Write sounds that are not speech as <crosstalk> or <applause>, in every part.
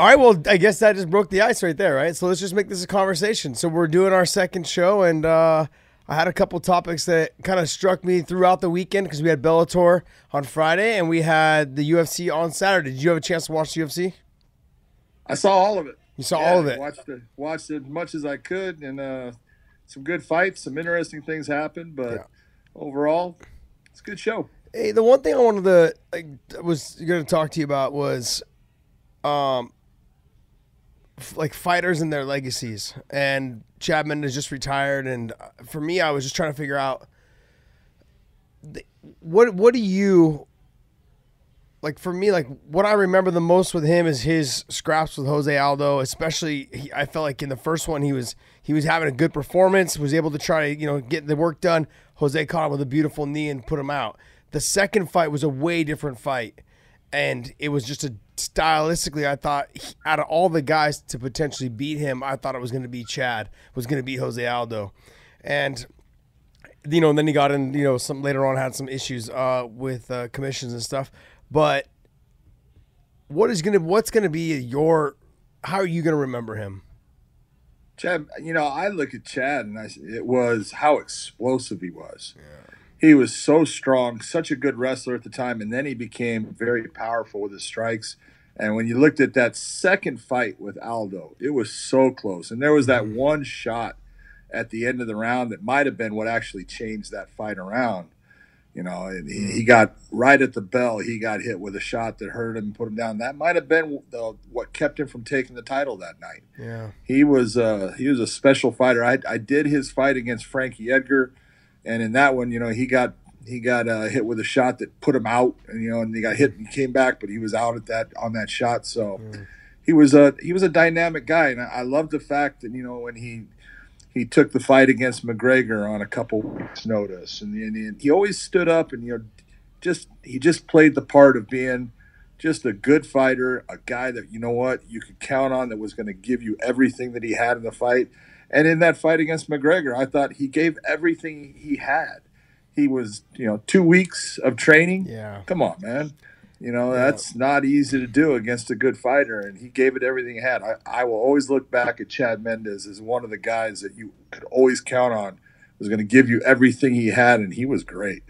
All right, well, I guess that just broke the ice right there, right? So let's just make this a conversation. So we're doing our second show, and uh, I had a couple topics that kind of struck me throughout the weekend because we had Bellator on Friday and we had the UFC on Saturday. Did you have a chance to watch the UFC? I saw all of it. You saw yeah, all of it. Watched it, watched as much as I could, and uh, some good fights, some interesting things happened. But yeah. overall, it's a good show. Hey, the one thing I wanted to like, was going to talk to you about was, um, like fighters and their legacies. And Chad Mendes just retired, and uh, for me, I was just trying to figure out what what do you like for me like what I remember the most with him is his scraps with Jose Aldo, especially he, I felt like in the first one he was he was having a good performance, was able to try to you know get the work done. Jose caught him with a beautiful knee and put him out. The second fight was a way different fight, and it was just a stylistically, I thought he, out of all the guys to potentially beat him, I thought it was going to be Chad, was going to be Jose Aldo, and you know, and then he got in, you know, some later on had some issues uh, with uh, commissions and stuff. But what is gonna, what's gonna be your, how are you gonna remember him? Chad, you know, I look at Chad and I, it was how explosive he was. Yeah he was so strong, such a good wrestler at the time, and then he became very powerful with his strikes. And when you looked at that second fight with Aldo, it was so close. And there was that mm-hmm. one shot at the end of the round that might have been what actually changed that fight around. You know, and he, he mm-hmm. got right at the bell. He got hit with a shot that hurt him and put him down. That might have been the, what kept him from taking the title that night. Yeah, he was uh, he was a special fighter. I, I did his fight against Frankie Edgar and in that one, you know, he got he got uh, hit with a shot that put him out, and you know, and he got hit and he came back, but he was out at that on that shot. So mm. he was a he was a dynamic guy, and I, I love the fact that you know when he he took the fight against McGregor on a couple weeks' notice, and, and he always stood up and you know just he just played the part of being just a good fighter, a guy that you know what you could count on that was going to give you everything that he had in the fight. And in that fight against McGregor, I thought he gave everything he had. He was, you know, two weeks of training. Yeah. Come on, man. You know, yeah. that's not easy to do against a good fighter. And he gave it everything he had. I, I will always look back at Chad Mendes as one of the guys that you could always count on was going to give you everything he had. And he was great.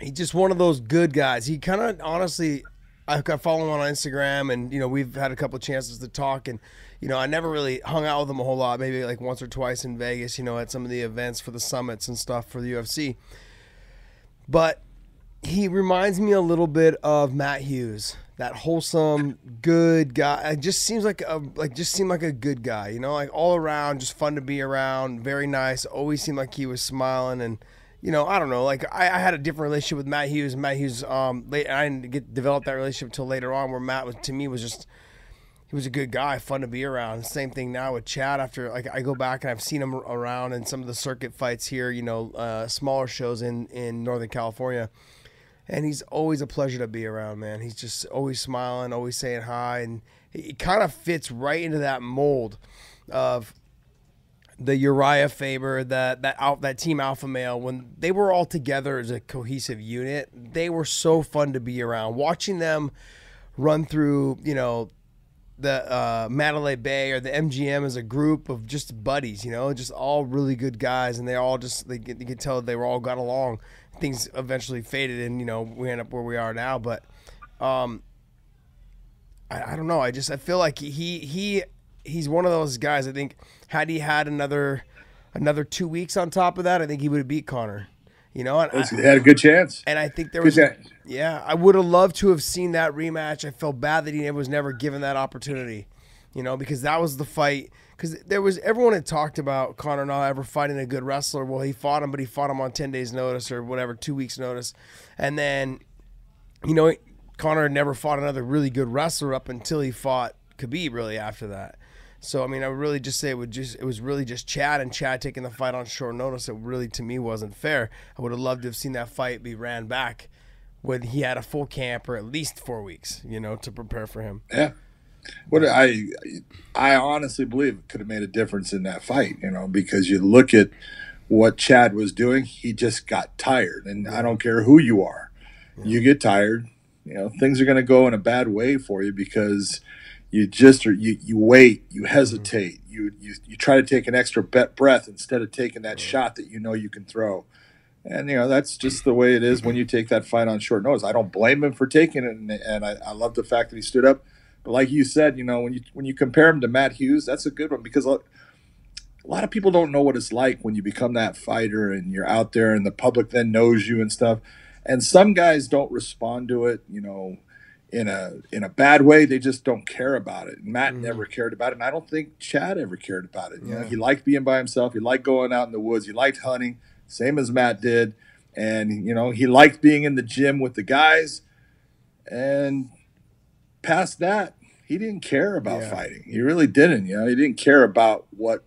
He's just one of those good guys. He kind of honestly, I follow him on Instagram and, you know, we've had a couple of chances to talk. And, you know, I never really hung out with him a whole lot, maybe like once or twice in Vegas, you know, at some of the events for the summits and stuff for the UFC. But he reminds me a little bit of Matt Hughes, that wholesome, good guy. It just seems like a like just seemed like a good guy, you know, like all around, just fun to be around, very nice. Always seemed like he was smiling and you know, I don't know. Like I, I had a different relationship with Matt Hughes. Matt Hughes, um, late, I didn't get develop that relationship until later on, where Matt was to me was just he was a good guy, fun to be around. Same thing now with Chad. After like I go back and I've seen him around in some of the circuit fights here, you know, uh, smaller shows in in Northern California, and he's always a pleasure to be around, man. He's just always smiling, always saying hi, and he kind of fits right into that mold of the Uriah Faber, that that out that team Alpha Male, when they were all together as a cohesive unit, they were so fun to be around. Watching them run through, you know, the uh, Mandalay Bay or the MGM as a group of just buddies, you know, just all really good guys, and they all just they you could tell they were all got along. Things eventually faded, and you know we end up where we are now. But um, I, I don't know. I just I feel like he he he's one of those guys. I think had he had another another two weeks on top of that, I think he would have beat Conor. You know, and he had a good chance. And I think there was, yeah, I would have loved to have seen that rematch. I felt bad that he was never given that opportunity. You know, because that was the fight. Because there was everyone had talked about Conor not ever fighting a good wrestler. Well, he fought him, but he fought him on ten days' notice or whatever, two weeks' notice, and then, you know, Conor had never fought another really good wrestler up until he fought Khabib. Really after that. So I mean, I would really just say it would just it was really just Chad and Chad taking the fight on short notice. It really to me wasn't fair. I would have loved to have seen that fight be ran back when he had a full camp or at least four weeks, you know, to prepare for him. Yeah. What I I honestly believe it could have made a difference in that fight, you know, because you look at what Chad was doing, he just got tired. And I don't care who you are. You get tired, you know, things are going to go in a bad way for you because you just are, you you wait, you hesitate, mm-hmm. you you you try to take an extra breath instead of taking that shot that you know you can throw. And you know that's just the way it is when you take that fight on short notice. I don't blame him for taking it, and, and I, I love the fact that he stood up. But like you said, you know when you when you compare him to Matt Hughes, that's a good one because a lot of people don't know what it's like when you become that fighter and you're out there and the public then knows you and stuff. And some guys don't respond to it, you know, in a in a bad way. They just don't care about it. Matt mm-hmm. never cared about it, and I don't think Chad ever cared about it. You yeah. know, he liked being by himself. He liked going out in the woods. He liked hunting, same as Matt did. And you know, he liked being in the gym with the guys. And past that, he didn't care about yeah. fighting. He really didn't. You know, he didn't care about what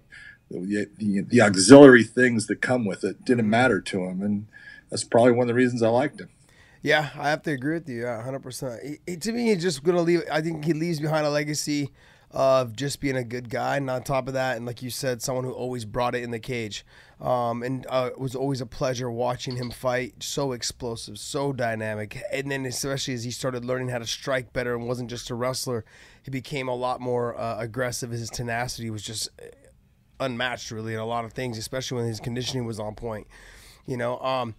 the, the, the auxiliary things that come with it didn't mm-hmm. matter to him, and that's probably one of the reasons I liked him. Yeah, I have to agree with you. Yeah, hundred percent. To me, he's just gonna leave. I think he leaves behind a legacy of just being a good guy, and on top of that, and like you said, someone who always brought it in the cage. Um, and uh, it was always a pleasure watching him fight. So explosive, so dynamic, and then especially as he started learning how to strike better and wasn't just a wrestler, he became a lot more uh, aggressive. His tenacity was just uh, unmatched, really, in a lot of things, especially when his conditioning was on point. You know. Um,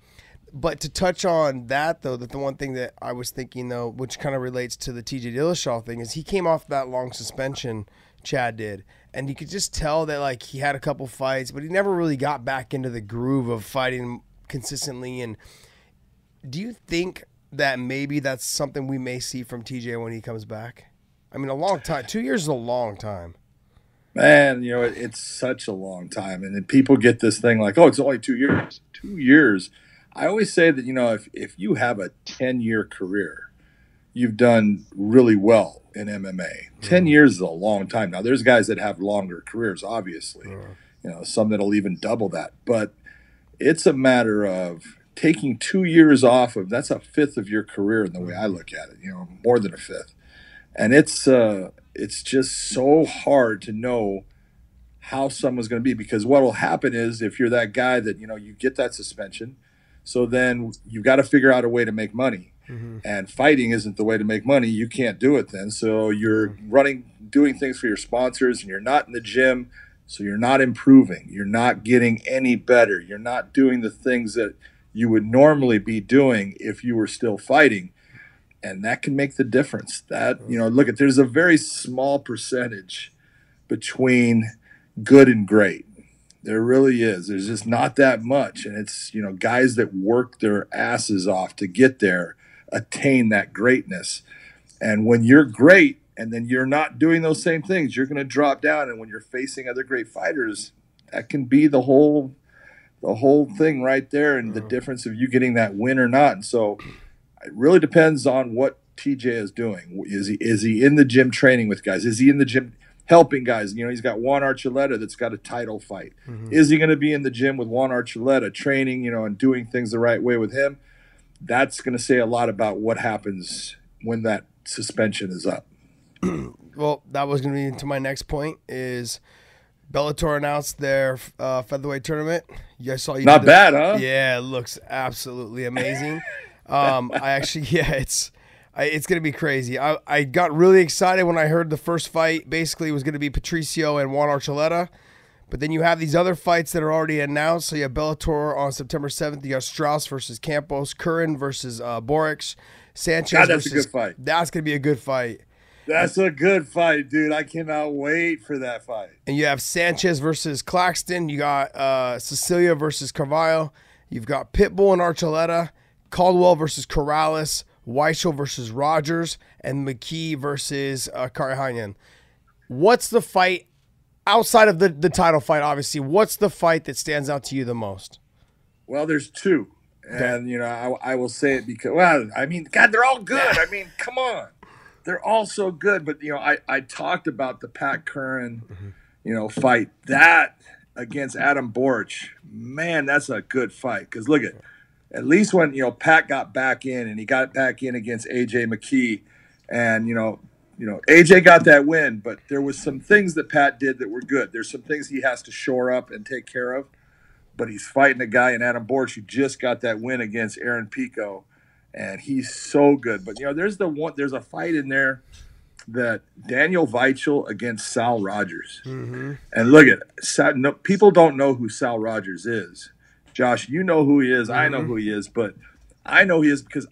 but to touch on that though, that the one thing that I was thinking though, which kind of relates to the TJ Dillashaw thing, is he came off that long suspension. Chad did, and you could just tell that like he had a couple fights, but he never really got back into the groove of fighting consistently. And do you think that maybe that's something we may see from TJ when he comes back? I mean, a long time. Two years is a long time. Man, you know, it's such a long time. And people get this thing like, oh, it's only two years. Two years I always say that, you know, if, if you have a 10 year career, you've done really well in MMA. Mm-hmm. 10 years is a long time. Now, there's guys that have longer careers, obviously, mm-hmm. you know, some that'll even double that. But it's a matter of taking two years off of that's a fifth of your career in the way I look at it, you know, more than a fifth. And it's, uh, it's just so hard to know how someone's going to be because what will happen is if you're that guy that, you know, you get that suspension, so then you've got to figure out a way to make money. Mm-hmm. And fighting isn't the way to make money. You can't do it then. So you're mm-hmm. running, doing things for your sponsors, and you're not in the gym. So you're not improving. You're not getting any better. You're not doing the things that you would normally be doing if you were still fighting. And that can make the difference. That, you know, look at there's a very small percentage between good and great. There really is. There's just not that much. And it's, you know, guys that work their asses off to get there attain that greatness. And when you're great and then you're not doing those same things, you're going to drop down. And when you're facing other great fighters, that can be the whole the whole thing right there and the difference of you getting that win or not. And so it really depends on what TJ is doing. Is he is he in the gym training with guys? Is he in the gym? Helping guys. You know, he's got Juan Archuleta that's got a title fight. Mm-hmm. Is he going to be in the gym with Juan Archuleta, training, you know, and doing things the right way with him? That's going to say a lot about what happens when that suspension is up. <clears throat> well, that was going to be to my next point is Bellator announced their uh, featherweight tournament. You guys saw you not bad, huh? Yeah, it looks absolutely amazing. <laughs> um, I actually, <laughs> yeah, it's I, it's going to be crazy. I, I got really excited when I heard the first fight basically was going to be Patricio and Juan Archuleta. But then you have these other fights that are already announced. So you have Bellator on September 7th. You got Straus versus Campos, Curran versus uh, Borics, Sanchez God, that's versus, a good fight. That's going to be a good fight. That's a good fight, dude. I cannot wait for that fight. And you have Sanchez versus Claxton. You got uh, Sicilia versus Carvalho. You've got Pitbull and Archuleta. Caldwell versus Corrales. Weichel versus Rogers, and McKee versus uh, Karakhanyan. What's the fight outside of the, the title fight? Obviously, what's the fight that stands out to you the most? Well, there's two, and you know I, I will say it because well, I mean, God, they're all good. I mean, come on, they're all so good. But you know, I I talked about the Pat Curran, mm-hmm. you know, fight that against Adam Borics, Man, that's a good fight. Because look at at least when you know Pat got back in and he got back in against AJ McKee, and you know, you know AJ got that win, but there was some things that Pat did that were good. There's some things he has to shore up and take care of, but he's fighting a guy in Adam Borics who just got that win against Aaron Pico, and he's so good. But you know, there's the one, there's a fight in there. that Daniel Weichel against Saul Rogers. Mm-hmm. And look at it. No, people don't know who Saul Rogers is. Josh, you know who he is. Mm-hmm. I know mm-hmm. who he is, but I know he is because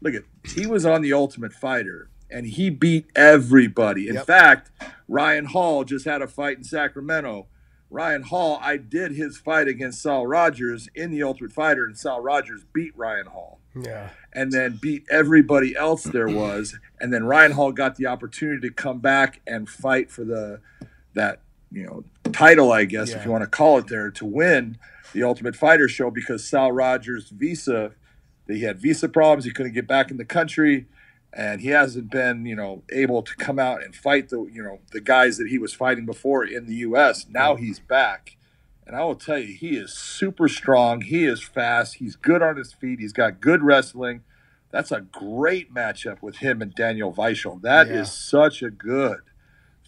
look at he was on the Ultimate Fighter and he beat everybody. In yep. fact, Ryan Hall just had a fight in Sacramento. Ryan Hall, I did his fight against Saul Rogers in the Ultimate Fighter, and Saul Rogers beat Ryan Hall. Yeah. And then beat everybody else there was. And then Ryan Hall got the opportunity to come back and fight for the that, you know, title, I guess, yeah. if you want to call it there, to win the Ultimate Fighter show because Saul Rogers' visa, he had visa problems. He couldn't get back in the country and he hasn't been you know able to come out and fight the you know the guys that he was fighting before in the US now mm-hmm. he's back. And I will tell you he is super strong. He is fast. He's good on his feet. He's got good wrestling. That's a great matchup with him and Daniel Weichel. That yeah. is such a good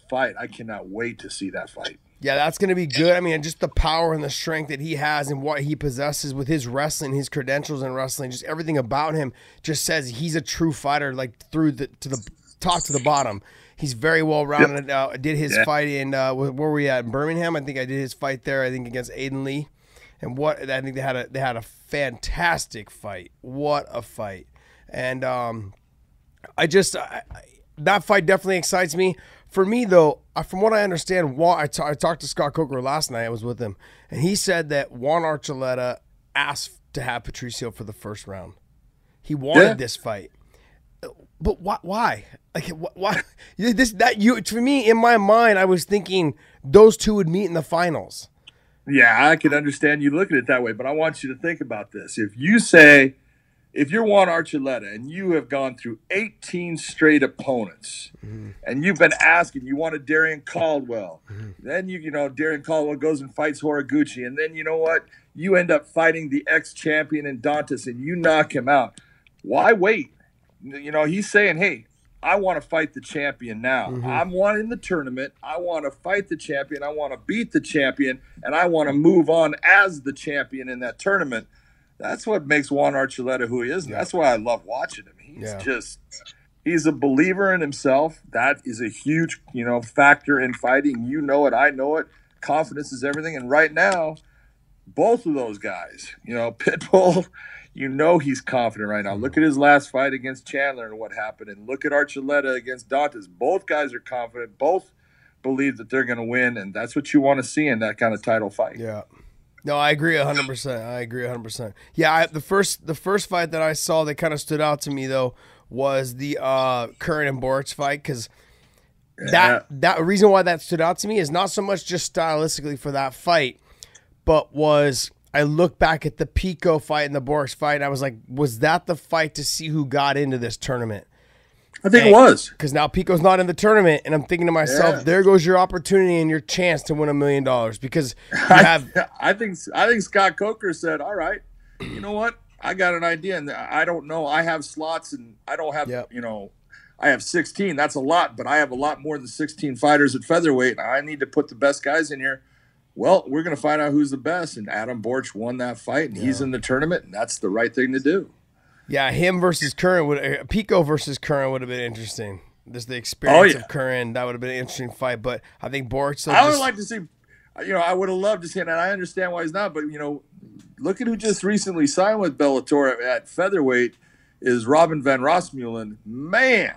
fight. I cannot wait to see that fight yeah, that's going to be good. I mean, just the power and the strength that he has and what he possesses with his wrestling, his credentials in wrestling, just everything about him just says he's a true fighter, like through the to the top to the bottom. He's very well rounded. Yep. Uh, did his yeah. fight in uh, where were we at in Birmingham? I think I did his fight there. I think against Aiden Lee, and what I think they had a they had a fantastic fight. What a fight! And um, I just I, that fight definitely excites me. For me, though, uh, from what I understand, Juan, I, t- I talked to Scott Coker last night. I was with him, and he said that Juan Archuleta asked to have Patricio for the first round. He wanted yeah. this fight, but why? Why? Like why? <laughs> This that you for me in my mind, I was thinking those two would meet in the finals. Yeah, I can understand you looking at it that way, but I want you to think about this. If you say if you're Juan Archuleta and you have gone through 18 straight opponents mm-hmm. and you've been asking, you wanted Darrion Caldwell, mm-hmm. then you, you know, Darrion Caldwell goes and fights Horiguchi. And then you know what? You end up fighting the ex champion in Dantas and you knock him out. Why wait? You know, he's saying, hey, I want to fight the champion now. Mm-hmm. I'm wanting the tournament. I want to fight the champion. I want to beat the champion. And I want to move on as the champion in that tournament that's what makes Juan Archuleta who he is. Yeah. that's why I love watching him. He's yeah. just he's a believer in himself. That is a huge, you know, factor in fighting. You know it, I know it. Confidence is everything. And right now, both of those guys, you know, <laughs> Pitbull, you know he's confident right now. Look mm-hmm. at his last fight against Chandler and what happened, and look at Archuleta against Dantas. Both guys are confident. Both believe that they're going to win, and that's what you want to see in that kind of title fight. Yeah. No, I agree hundred percent. I agree hundred percent. Yeah, I, the first the first fight that I saw that kind of stood out to me though was the uh, Curran and Borics fight because that that reason why that stood out to me is not so much just stylistically for that fight, but was I look back at the Pico fight and the Borics fight and I was like, was that the fight to see who got into this tournament? I think it was because now Pico's not in the tournament, and I'm thinking to myself, yeah. there goes your opportunity and your chance to win a million dollars because <laughs> have. I think I think Scott Coker said, "All right, you know what? I got an idea, and I don't know. I have slots, and I don't have yep. you know." I have 16. That's a lot, but I have a lot more than 16 fighters at featherweight. And I need to put the best guys in here. Well, we're going to find out who's the best. And Adam Borics won that fight, and yeah. he's in the tournament, and that's the right thing to do. Yeah, him versus Curran would uh, Pico versus Curran would have been interesting. Just the experience oh, yeah. of Curran that would have been an interesting fight. But I think Borics. I would just... like to see. You know, I would have loved to see and I understand why he's not. But you know, look at who just recently signed with Bellator at featherweight is Robin van Roosmalen. Man,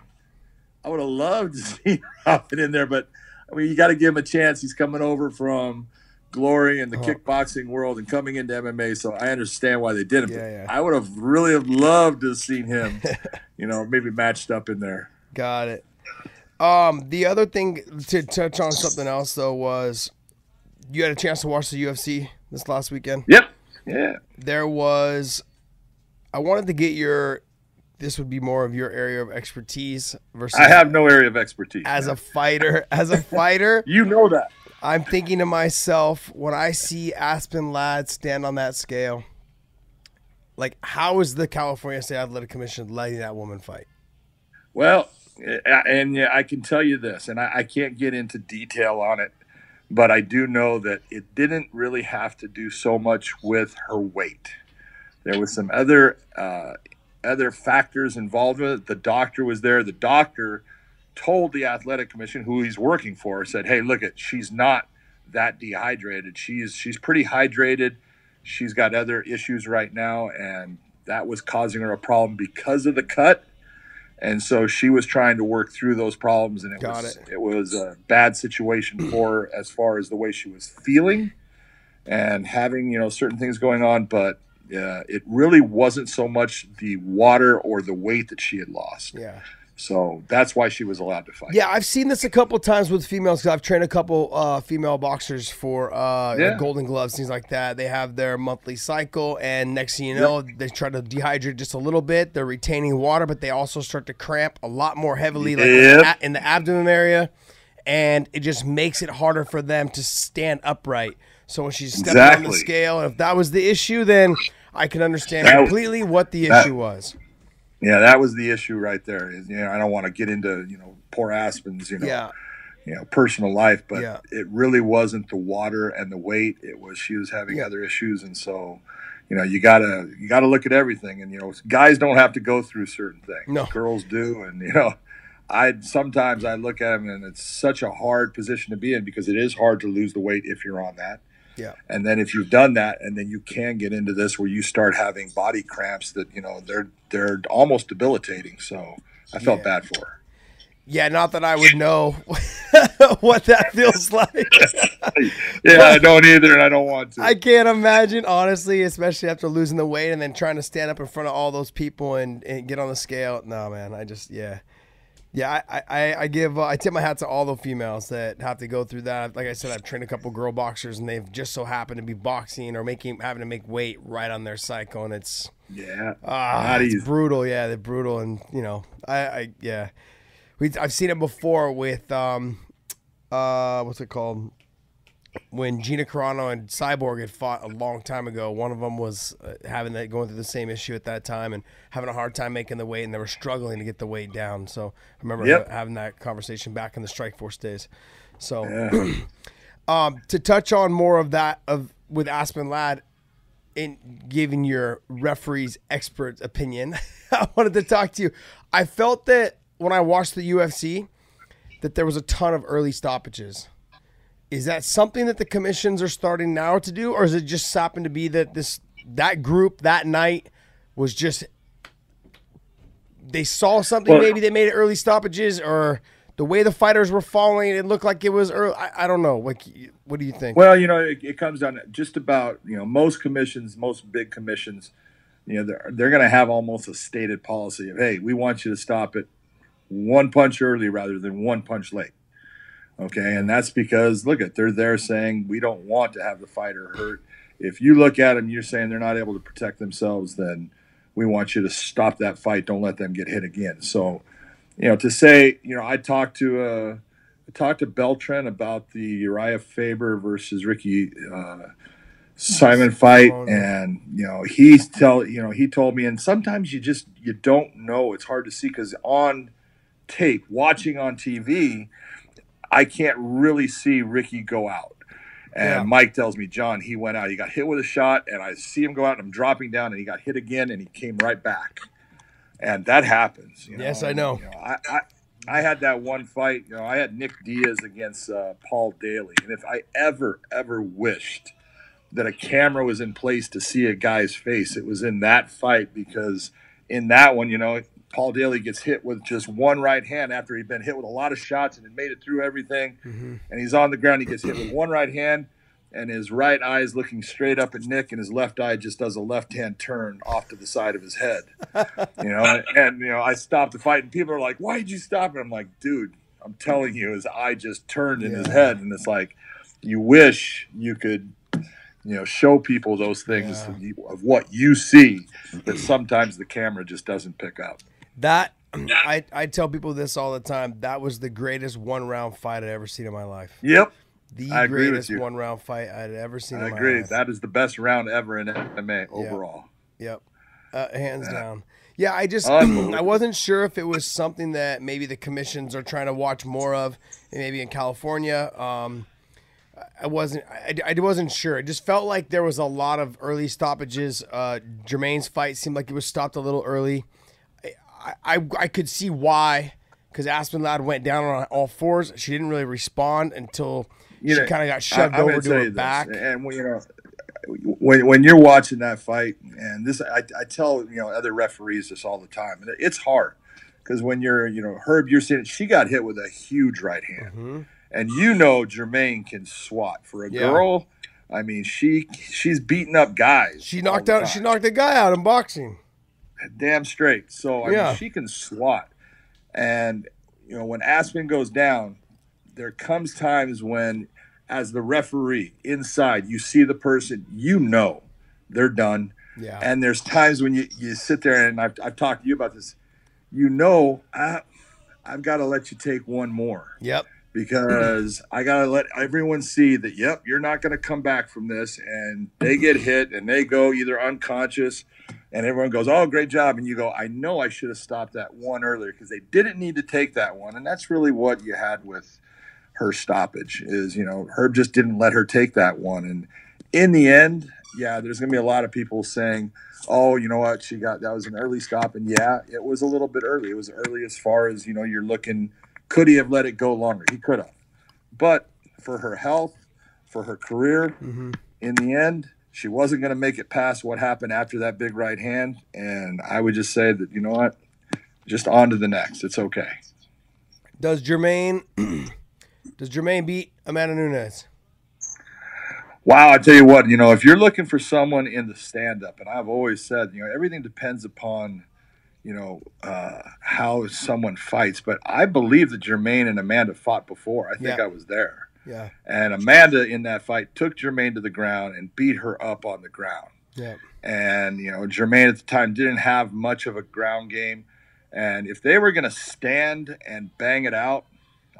I would have loved to <laughs> see Robin in there, but I mean, you got to give him a chance. He's coming over from glory in the oh. kickboxing world and coming into MMA. So I understand why they did it. Yeah, yeah. I would have really have loved to have seen him, <laughs> you know, maybe matched up in there. Got it. Um, the other thing to touch on something else though was you had a chance to watch the UFC this last weekend. Yep. Yeah. There was. I wanted to get your. This would be more of your area of expertise versus. I have no area of expertise. As man. a fighter, as a fighter, <laughs> you know that. I'm thinking to myself when I see Aspen Ladd stand on that scale, like how is the California State Athletic Commission letting that woman fight? Well, and yeah, I can tell you this, and I, I can't get into detail on it, but I do know that it didn't really have to do so much with her weight. There was some other uh, other factors involved with it. The doctor was there. The doctor told the athletic commission who he's working for said, "Hey, look at she's not that dehydrated. She's she's pretty hydrated. She's got other issues right now, and that was causing her a problem because of the cut." And so she was trying to work through those problems, and it Got was it. it was a bad situation <clears throat> for her as far as the way she was feeling and having you know certain things going on. But uh, it really wasn't so much the water or the weight that she had lost. Yeah. So that's why she was allowed to fight. Yeah, I've seen this a couple times with females because I've trained a couple uh, female boxers for uh, Yeah. Golden Gloves, things like that. They have their monthly cycle, and next thing you know, they try to dehydrate just a little bit. They're retaining water, but they also start to cramp a lot more heavily, like in, the, Yep. in the abdomen area, and it just makes it harder for them to stand upright. So when she's stepping on the Exactly. scale, if that was the issue, then I can understand That- completely what the that- issue was. Yeah, that was the issue right there. Is, you know, I don't want to get into you know poor Aspen's you know Yeah. you know personal life, but Yeah. it really wasn't the water and the weight. It was she was having Yeah. other issues, and so you know you gotta you gotta look at everything. And you know guys don't have to go through certain things. No. girls do, and you know. I sometimes I look at them and it's such a hard position to be in because it is hard to lose the weight if you're on that. Yeah. And then if you've done that, and then you can get into this where you start having body cramps that you know they're they're almost debilitating. So I felt Yeah. bad for her. Yeah, not that I would know <laughs> what that feels like. <laughs> Yeah, I don't either, and I don't want to. I can't imagine, honestly, especially after losing the weight and then trying to stand up in front of all those people and, and get on the scale. No, man, I just, yeah. Yeah, I, I, I give, uh, I tip my hat to all the females that have to go through that. Like I said, I've trained a couple girl boxers and they've just so happened to be boxing or making, having to make weight right on their cycle. And it's, yeah, Ah, not it's easy. brutal. Yeah, they're brutal, and you know, I, I yeah, we I've seen it before with um, uh, what's it called? When Gina Carano and Cyborg had fought a long time ago, one of them was uh, having that going through the same issue at that time and having a hard time making the weight, and they were struggling to get the weight down. So I remember Yep. having that conversation back in the Strikeforce days. So Yeah. <clears throat> um, to touch on more of that of with Aspen Ladd in giving your referee's expert opinion, <laughs> I wanted to talk to you. I felt that when I watched the UFC, that there was a ton of early stoppages. Is that something that the commissions are starting now to do, or is it just happened to be that this that group that night was just they saw something Well- maybe they made early stoppages, or the way the fighters were falling, it looked like it was early. I, I don't know. Like, what do you think? Well, you know, it, it comes down to just about you know most commissions, most big commissions, you know, they're they're going to have almost a stated policy of hey, we want you to stop it one punch early rather than one punch late. Okay, and that's because look at they're there saying we don't want to have the fighter hurt. If you look at them, you're saying they're not able to protect themselves, then we want you to stop that fight. Don't let them get hit again. So, you know, to say, you know, I talked to uh, I talked to Beltran about the Uriah Faber versus Ricky uh, Simon fight, and you know, he's tell you know he told me, and sometimes you just you don't know. It's hard to see because on tape, watching on TV, I can't really see Ricky go out. And Yeah. Mike tells me, John, he went out. He got hit with a shot, and I see him go out, and I'm dropping down, and he got hit again, and he came right back. And that happens. you Yes, I know. you know, I, I, I had that one fight. You know, I had Nick Diaz against uh, Paul Daley, and if I ever, ever wished that a camera was in place to see a guy's face, it was in that fight because in that one, you know, Paul Daley gets hit with just one right hand after he'd been hit with a lot of shots and had made it through everything. Mhm. And he's on the ground. He gets hit with one right hand, and his right eye is looking straight up at Nick, and his left eye just does a left hand turn off to the side of his head. <laughs> You know, and, and you know, I stopped the fight, and people are like, "Why did you stop?" And I'm like, "Dude, I'm telling you, his eye just turned in his head, and it's like, you wish you could." You know, show people those things Yeah. of what you see that sometimes the camera just doesn't pick up. That I, I tell people this all the time. That was the greatest one round fight I'd ever seen in my life. Yep, The I greatest one round fight I'd ever seen I in my agree. life. That is the best round ever in MMA overall. Yep. Uh, hands down. Yeah, I just <clears throat> I wasn't sure if it was something that maybe the commissions are trying to watch more of, maybe in California. Um, I wasn't I, I wasn't sure. It just felt like there was a lot of early stoppages. Uh, Germaine's fight seemed like it was stopped a little early. I, I, I could see why because Aspen Ladd went down on all fours. She didn't really respond until You she kind of got shoved I'm over to her this, back. and when, you know, when when you're watching that fight, and this, I, I tell you know other referees this all the time, and it's hard because when you're, you know, Herb, you're seeing she got hit with a huge right hand, Mhm. and you know Germaine can swat for a Yeah. girl. I mean, she she's beating up guys. She knocked out. She knocked a guy out in boxing. Damn straight. So I Yeah. mean, she can swat, and you know when Aspen goes down, there comes times when, as the referee inside, you see the person, you know, they're done, Yeah. and there's times when you you sit there and I've I've talked to you about this, you know, I, I've got to let you take one more Yep. because I gotta let everyone see that. Yep, you're not gonna come back from this, and they get hit and they go either unconscious, and everyone goes, "Oh, great job," and you go, "I know I should have stopped that one earlier because they didn't need to take that one," and that's really what you had with her stoppage. Is you know Herb just didn't let her take that one, and in the end, yeah, there's gonna be a lot of people saying. Oh, you know what? She got that was an early stop, and yeah, it was a little bit early. It was early as far as you know. You're looking could he have let it go longer? He could have. But for her health, for her career, hmm in the end, she wasn't going to make it past what happened after that big right hand. And I would just say that, you know what? Just on to the next. It's okay. Does Germaine? <clears throat> does Germaine beat Amanda Nunes? Wow, I tell you what, you know, if you're looking for someone in the stand up, and I've always said, you know, everything depends upon, you know, uh, how someone fights. But I believe that Germaine and Amanda fought before. I think Yeah. I was there. Yeah. And Amanda in that fight took Germaine to the ground and beat her up on the ground. Yeah. And, you know, Germaine at the time didn't have much of a ground game. And if they were going to stand and bang it out,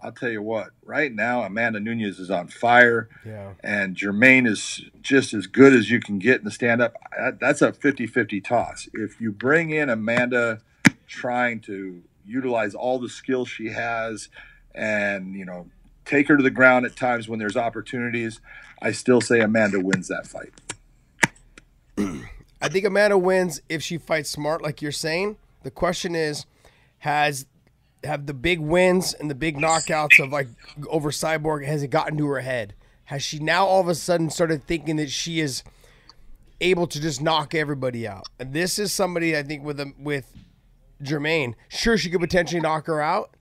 I'll tell you what, right now, Amanda Nunes is on fire Yeah. and Germaine is just as good as you can get in the stand up. That's a 50 50 toss. If you bring in Amanda trying to utilize all the skills she has and, you know, take her to the ground at times when there's opportunities, I still say Amanda wins that fight. I think Amanda wins if she fights smart, like you're saying. The question is, has have the big wins and the big knockouts of like over Cyborg has it gotten to her head? Has she now all of a sudden started thinking that she is able to just knock everybody out? And this is somebody I think with a, with Germaine. Sure, she could potentially knock her out,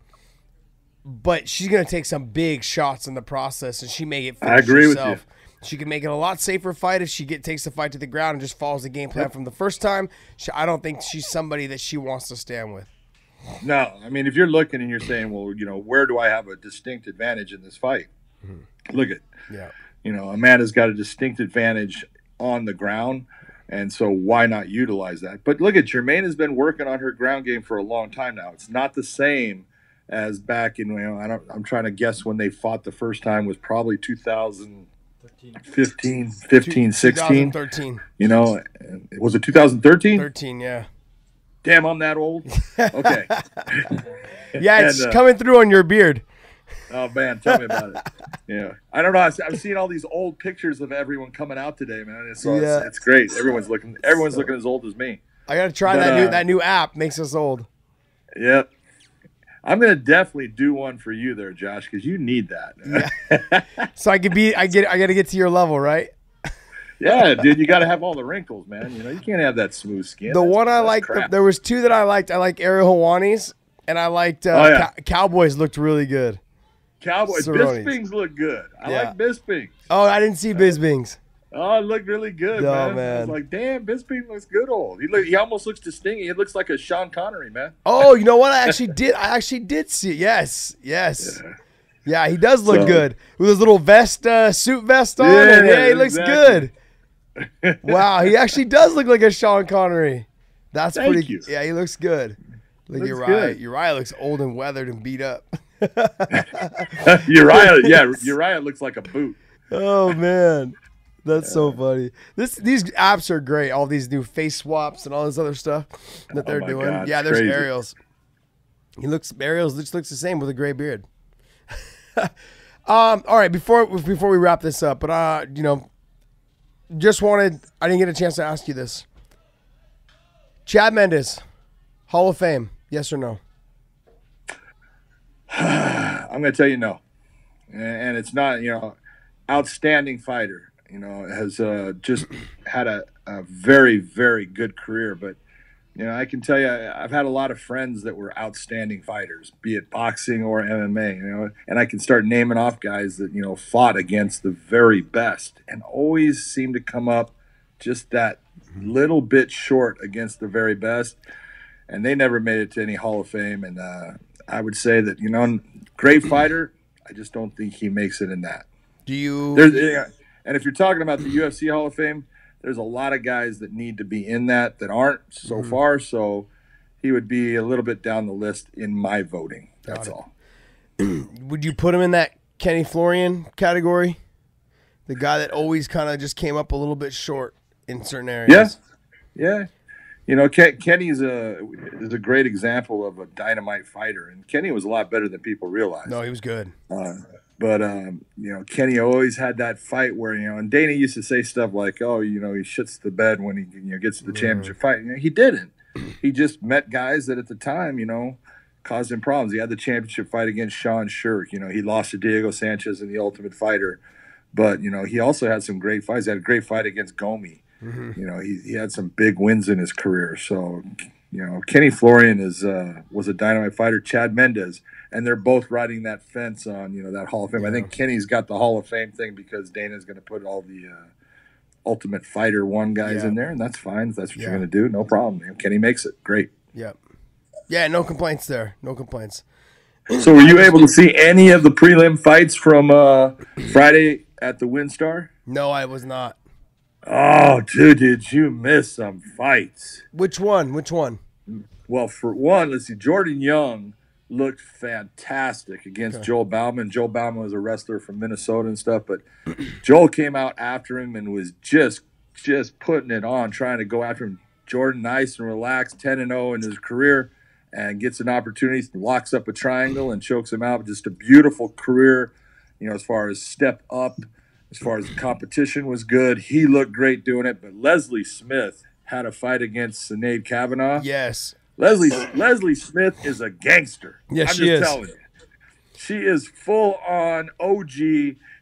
but she's gonna take some big shots in the process, and she may get. I agree with herself. you. She can make it a lot safer fight if she get takes the fight to the ground and just follows the game plan from the first time. She, I don't think she's somebody that she wants to stand with. No, I mean, if you're looking and you're saying, well, you know, where do I have a distinct advantage in this fight? Hmm. Look at, Yeah. you know, Amanda's got a distinct advantage on the ground. And so why not utilize that? But look at Germaine has been working on her ground game for a long time now. It's not the same as back in, you know, I don't, I'm trying to guess when they fought the first time was probably 2015, 15, 16. 2013. You know, was it 2013? 13, yeah. Damn, I'm that old. Okay. <laughs> Yeah, it's And, uh, coming through on your beard. Oh man, tell me about it. Yeah, I don't know. I've, I've seen all these old pictures of everyone coming out today, man. It's, so Yeah. it's, it's great. Everyone's looking. Everyone's looking as old as me. I gotta try but, that new uh, that new app. Makes us old. Yep. I'm gonna definitely do one for you there, Josh, because you need that. <laughs> So I could be. I get. I gotta get to your level, right? Yeah, dude, you got to have all the wrinkles, man. You know, you can't have that smooth skin. The That's- one I liked. crap. there was two that I liked. I like Ariel Helwani's, and I liked uh, Oh, yeah. Cow- Cowboys. Looked really good. Cowboys. Cerrone's. Bispings look good. I Yeah. like Bispings. Oh, I didn't see Bispings. Oh, it looked really good, Oh, man. I was like, damn, Bisping looks good old. He look, he almost looks distinct. He looks like a Sean Connery, man. Oh, you know what? I actually did. I actually did see it. Yes, yes. Yeah. Yeah, he does look So- good with his little vest, uh, suit vest on. Yeah, and yeah, he looks exactly. good. <laughs> wow, he actually does look like a Sean Connery. That's Thank pretty. you. Yeah, he looks good. Look, Looks Uriah. good. Uriah looks old and weathered and beat up. <laughs> Uriah, yeah, <laughs> Uriah looks like a boot. oh man, that's so funny. This these apps are great. All these new face swaps and all this other stuff that they're Oh doing. God, yeah, there's crazy. Ariel's. He looks Ariel's just looks the same with a gray beard. <laughs> um, all right, before before we wrap this up, but uh, you know, just wanted I didn't get a chance to ask you this. Chad Mendes, Hall of Fame, yes or no? <sighs> I'm going to tell you no, and it's not you know outstanding fighter. You know has uh, just had a, a very very good career, but you know, I can tell you, I've had a lot of friends that were outstanding fighters, be it boxing or MMA, you know, and I can start naming off guys that, you know, fought against the very best and always seem to come up just that little bit short against the very best. And they never made it to any Hall of Fame. And uh, I would say that, you know, great fighter, I just don't think he makes it in that. Do you? There's, and if you're talking about the UFC Hall of Fame, there's a lot of guys that need to be in that that aren't so mm-hmm. far. So he would be a little bit down the list in my voting. That's all. <clears throat> would you put him in that Kenny Florian category? The guy that always kind of just came up a little bit short in certain areas. Yeah, yeah. You know, Kenny's a is a great example of a dynamite fighter, and Kenny was a lot better than people realize. No, he was good. Uh, but um, you know, Kenny always had that fight where you know, and Dana used to say stuff like, "Oh, you know, he shits the bed when he you know gets to the championship fight." You know, he didn't. He just met guys that at the time, you know, caused him problems. He had the championship fight against Sean Sherk. You know, he lost to Diego Sanchez in the Ultimate Fighter, but you know, he also had some great fights. He had a great fight against Gomi. Mm-hmm. You know, he, he had some big wins in his career. So, you know, Kenny Florian is uh, was a dynamite fighter. Chad Mendes and they're both riding that fence on you know that Hall of Fame. Yeah. I think Kenny's got the Hall of Fame thing because Dana's going to put all the uh, Ultimate Fighter one guys yeah. in there, and that's fine. If that's what yeah. you're going to do. No problem. Man. Kenny makes it great. Yep. Yeah, no complaints there. No complaints. <clears throat> So, were you able to see any of the prelim fights from uh, Friday at the WinStar? No, I was not. Oh, dude, did you miss some fights? Which one? Which one? Well, for one, let's see. Jordan Young looked fantastic against okay. Joel Bauman. Joel Bauman was a wrestler from Minnesota and stuff, but <clears throat> Joel came out after him and was just just putting it on, trying to go after him. Jordan, nice and relaxed, 10 and 0 in his career, and gets an opportunity, locks up a triangle and chokes him out. Just a beautiful career, you know, as far as step up, as far as the competition was good. He looked great doing it, but Leslie Smith had a fight against Sinead Kavanagh. Yes. Leslie Leslie Smith is a gangster. Yes, I'm she is. telling you. She is full on OG.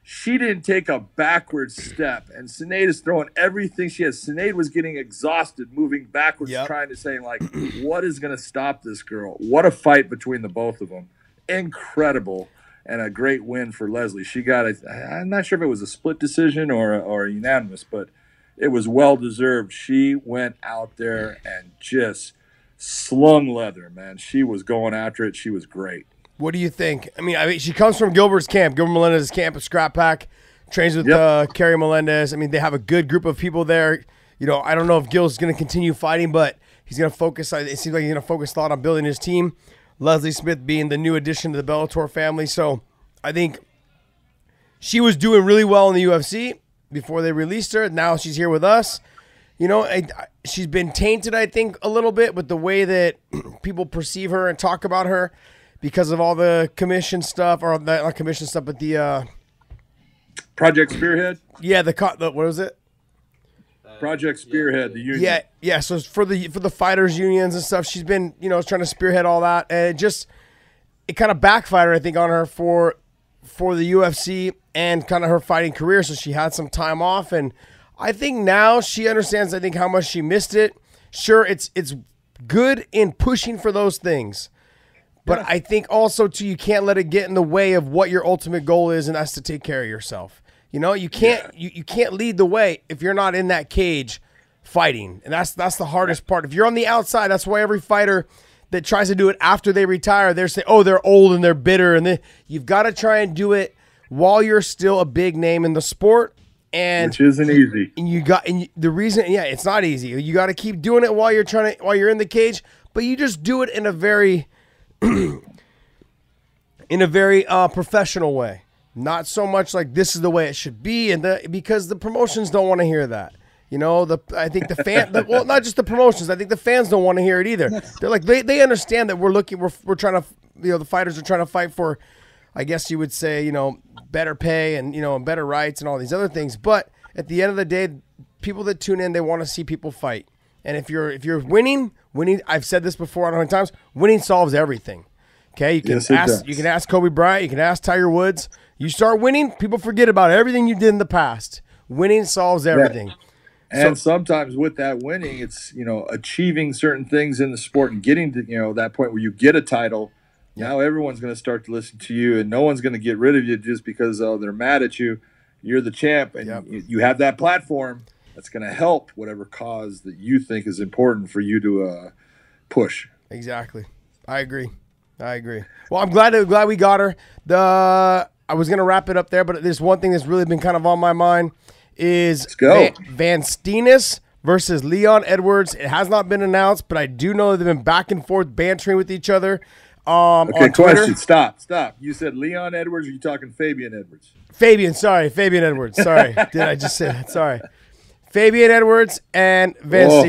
She didn't take a backward step, and Sinead is throwing everything she has. Sinead was getting exhausted, moving backwards, yep. trying to say like, "What is going to stop this girl?" What a fight between the both of them! Incredible and a great win for Leslie. She got a, I'm not sure if it was a split decision or or unanimous, but it was well deserved. She went out there and just slung leather, man. She was going after it. She was great. What do you think? I mean, I mean, she comes from Gilbert's camp, Gilbert Melendez's camp of Scrap Pack, trains with yep. uh, Kerry Melendez. I mean, they have a good group of people there. You know, I don't know if Gil's going to continue fighting, but he's going to focus. It seems like he's going to focus a lot on building his team. Leslie Smith being the new addition to the Bellator family. So I think she was doing really well in the UFC before they released her. Now she's here with us you know, I, she's been tainted, I think, a little bit with the way that <clears throat> people perceive her and talk about her because of all the commission stuff, or the, not commission stuff, but the uh, Project Spearhead. Yeah, the, the what was it? Project Spearhead, the union. Yeah, yeah. So for the for the fighters unions and stuff, she's been you know trying to spearhead all that, and it just it kind of backfired, I think, on her for for the UFC and kind of her fighting career. So she had some time off and I think now she understands. I think how much she missed it. Sure, it's it's good in pushing for those things, but. I think also too you can't let it get in the way of what your ultimate goal is, and that's to take care of yourself. You know, you can't yeah. you, you can't lead the way if you're not in that cage fighting, and that's that's the hardest part. If you're on the outside, that's why every fighter that tries to do it after they retire, they're saying, "Oh, they're old and they're bitter," and they, you've got to try and do it while you're still a big name in the sport and which isn't easy. And you got and you, the reason, yeah, it's not easy. You got to keep doing it while you're trying to while you're in the cage, but you just do it in a very <clears throat> in a very uh, professional way. Not so much like this is the way it should be, and the because the promotions don't want to hear that. You know, the I think the fan, the, well, not just the promotions. I think the fans don't want to hear it either. They're like they, they understand that we're looking, we're we're trying to, you know, the fighters are trying to fight for I guess you would say, you know, better pay and, you know, and better rights and all these other things. But at the end of the day, people that tune in, they want to see people fight. And if you're if you're winning, winning, I've said this before a hundred times, winning solves everything. Okay, you can Yes, ask does. you can ask Kobe Bryant, you can ask Tiger Woods. You start winning, people forget about everything you did in the past. Winning solves everything. And sometimes with that winning, it's you know achieving certain things in the sport and getting to you know that point where you get a title. Now everyone's going to start to listen to you, and no one's going to get rid of you just because oh they're mad at you. You're the champ, and Yep. you, you have that platform that's going to help whatever cause that you think is important for you to uh, push. Exactly. I agree. I agree. Well, I'm glad glad we got her. The I was gonna wrap it up there, but there's one thing that's really been kind of on my mind is. Van, Van Steenis versus Leon Edwards. It has not been announced, but I do know they've been back and forth bantering with each other. Um, Okay, on Twitter. question. Stop, stop. You said Leon Edwards. Or you talking Fabian Edwards? Fabian, sorry, Fabian Edwards. Sorry, <laughs> did I just say that? Sorry, Fabian Edwards and Van Whoa.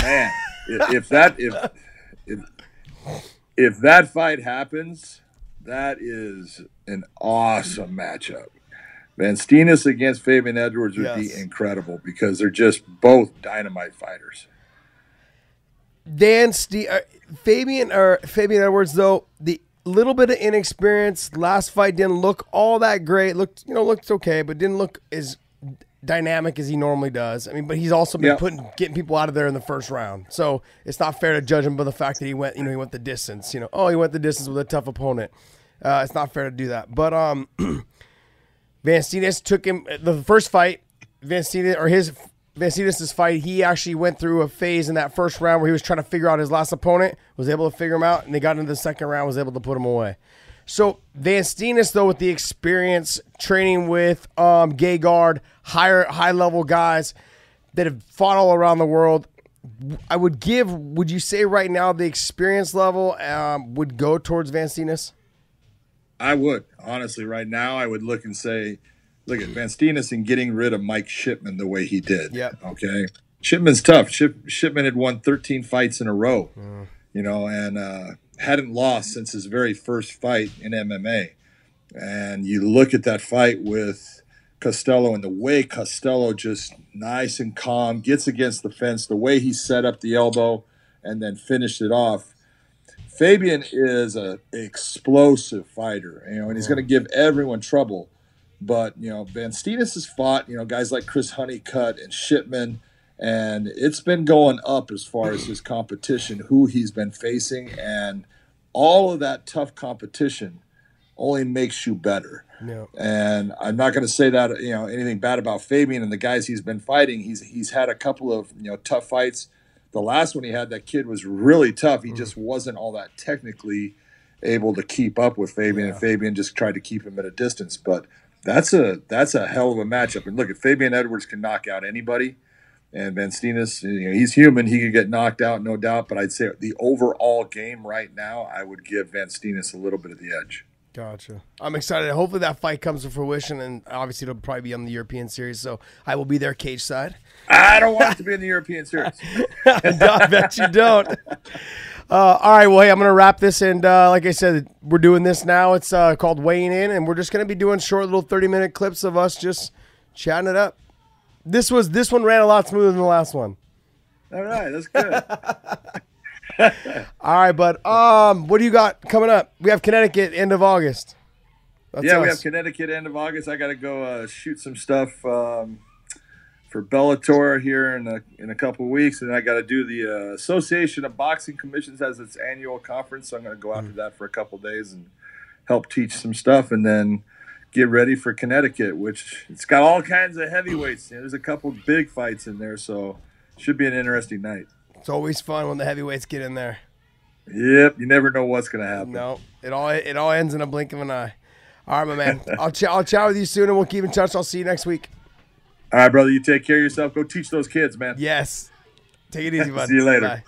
Man, if, if that if, if if that fight happens, that is an awesome matchup. Van Steenis against Fabian Edwards would Yes. be incredible because they're just both dynamite fighters. Dan Ste- uh, Fabian or Fabian Edwards though the little bit of inexperience last fight didn't look all that great. Looked you know looked okay but didn't look as dynamic as he normally does. I mean but he's also been Yeah. putting getting people out of there in the first round. So it's not fair to judge him by the fact that he went you know he went the distance you know. Oh he went the distance with a tough opponent. Uh, it's not fair to do that. But um <clears throat> Van Steenis took him the first fight. Van Steenis or his Van fight, he actually went through a phase in that first round where he was trying to figure out his last opponent, was able to figure him out, and they got into the second round, was able to put him away. So Van Steenis, though, with the experience training with um, gay guard, higher high level guys that have fought all around the world, I would give. Would you say right now the experience level um, would go towards Van Steenis? I would honestly right now. I would look and say, look at Van Steenis and getting rid of Mike Shipman the way he did. Yeah. Okay. Shipman's tough. Ship, Shipman had won 13 fights in a row, you know, and uh, hadn't lost since his very first fight in MMA. And you look at that fight with Costello and the way Costello just nice and calm gets against the fence, the way he set up the elbow and then finished it off. Fabian is an explosive fighter, you know, and he's going to give everyone trouble. But you know, Van Steenis has fought, you know, guys like Chris Honeycutt and Shipman, and it's been going up as far as his competition, who he's been facing, and all of that tough competition only makes you better. No. And I'm not going to say that you know anything bad about Fabian and the guys he's been fighting. He's he's had a couple of you know tough fights. The last one he had, that kid was really tough. He mm. just wasn't all that technically able to keep up with Fabian, and Fabian just tried to keep him at a distance. But that's a that's a hell of a matchup. And look, if Fabian Edwards can knock out anybody, and Van Steenis, you know, he's human. He could get knocked out, no doubt. But I'd say the overall game right now, I would give Van Steenis a little bit of the edge. Gotcha. I'm excited. Hopefully that fight comes to fruition, and obviously it'll probably be on the European series, so I will be there cage side. I don't want it to be in the European series. <laughs> I bet you don't. <laughs> Uh, all right, well, hey, I'm gonna wrap this, and uh, like I said, we're doing this now. It's uh, called weighing in, and we're just gonna be doing short little 30 minute clips of us just chatting it up. This was this one ran a lot smoother than the last one. All right, that's good. <laughs> All right, but um, what do you got coming up? We have Connecticut end of August. That's yeah, we have Connecticut end of August. I got to go uh, shoot some stuff um, for Bellator here in a, in a couple of weeks, and I got to do the uh, Association of Boxing Commissions has its annual conference. So I'm going to go after that for a couple of days and help teach some stuff, and then get ready for Connecticut, which it's got all kinds of heavyweights. You know, there's a couple big fights in there, so should be an interesting night. It's always fun when the heavyweights get in there. Yep, you never know what's going to happen. No, it all it all ends in a blink of an eye. All right, my man. <laughs> I'll ch- I'll chat with you soon, and we'll keep in touch. I'll see you next week. All right, brother, you take care of yourself. Go teach those kids, man. Yes. Take it easy, <laughs> bud. See you later. Bye.